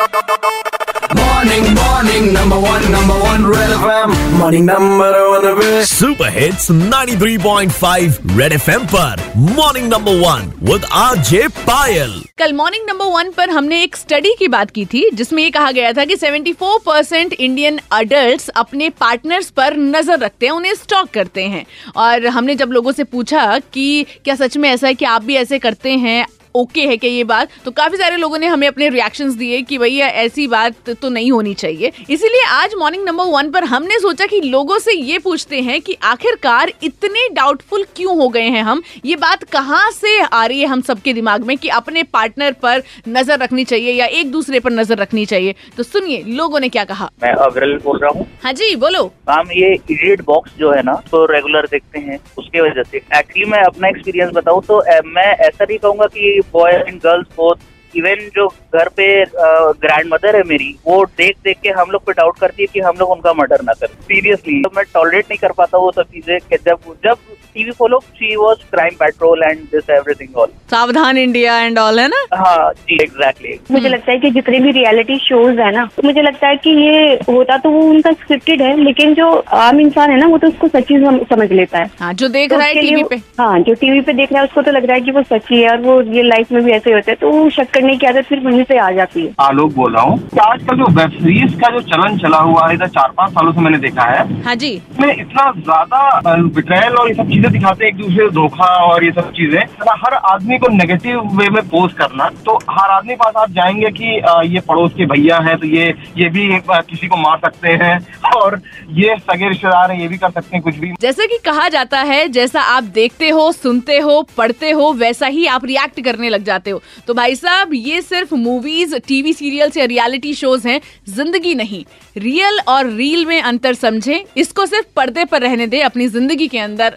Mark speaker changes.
Speaker 1: Morning, morning, number one, number one, Red FM. Morning, number one, पे
Speaker 2: super hits 93.5 red FM पर. Morning number one with RJ Payal
Speaker 3: कल morning number one पर हमने एक study की बात की थी जिसमें ये कहा गया था कि 74 परसेंट इंडियन अडल्ट अपने पार्टनर्स पर नज़र रखते हैं उन्हें स्टॉक करते हैं। और हमने जब लोगों से पूछा कि क्या सच में ऐसा है कि आप भी ऐसे करते हैं ओके है क्या ये बात। तो काफ़ी सारे लोगों ने हमें अपने रिएक्शंस दिए कि भैया ऐसी बात तो नहीं होनी चाहिए। इसीलिए आज मॉर्निंग नंबर वन पर हमने सोचा कि लोगों से ये पूछते हैं कि आखिरकार इतने डाउटफुल क्यों हो गए हैं हम? ये बात कहाँ से आ रही है हम सबके दिमाग में कि अपने पार्टनर पर नज़र रखनी चाहिए या एक दूसरे पर नज़र रखनी चाहिए? तो सुनिए लोगों ने क्या कहा?
Speaker 4: मैं अग्रल बोल रहा हूँ।
Speaker 3: हाँ जी बोलो।
Speaker 4: हम ये इडियट बॉक्स जो है ना तो रेगुलर देखते हैं उसके वजह से। एक्चुअली मैं अपना एक्सपीरियंस बताऊँ तो मैं ऐसा नहीं कहूँगा कि boys and girls both even जो घर पे ग्रैंड मदर है मेरी, वो देख देख के हम लोग पे डाउट करती है कि हम लोग उनका मर्डर ना करें। सीरियसली तो मैं टॉलरेट नहीं कर पाता वो सब चीज़ें जब जब टीवी खोलो she was crime patrol and this everything all
Speaker 3: Savdhaan India and all है ना?
Speaker 4: हाँ जी एग्जैक्टली exactly.
Speaker 5: मुझे लगता है कि जितने भी रियलिटी शोज़ है ना मुझे लगता है कि ये होता तो वो उनका स्क्रिप्टेड है लेकिन जो आम इंसान है ना वो तो उसको सच्ची समझ लेता है।
Speaker 3: हाँ जो देख
Speaker 5: तो
Speaker 3: रहा है टीवी पे।
Speaker 5: हाँ जो टीवी पे देख रहा है उसको तो लग रहा है की वो सच्ची है और वो रियल लाइफ में भी ऐसे होते हैं तो वो शक करने की आदत फिर वहीं से आ जाती है।
Speaker 6: आलोक बोल रहा हूँ कि आजकल जो वेब सीरीज़ का जो चलन चला हुआ है इधर चार पाँच सालों से मैंने देखा है
Speaker 3: हाँ जी।
Speaker 6: इसमें इतना ज़्यादा बिट्रायल और ये सब चीज़ें दिखाते हैं, एक दूसरे को धोखा और ये सब चीज़ें। मतलब हर आदमी को नेगेटिव वे में पोस्ट करना तो हर आदमी पास आप जाएँगे कि ये पड़ोस के भैया हैं तो ये ये भी किसी को मार सकते हैं, और ये सगे रिश्तेदार हैं, ये भी कर सकते हैं, कुछ भी।
Speaker 3: जैसे कि कहा जाता है, जैसा आप देखते हो, सुनते हो, पढ़ते हो, वैसा ही आप रिएक्ट करने लग जाते हो। तो भाई साहब, ये सिर्फ़ मूवीज़ टीवी सीरियल्स या रियलिटी शोज़ हैं, ज़िंदगी नहीं। रियल और रील में अंतर समझें, इसको सिर्फ़ पर्दे पर रहने दें अपनी ज़िंदगी के अंदर।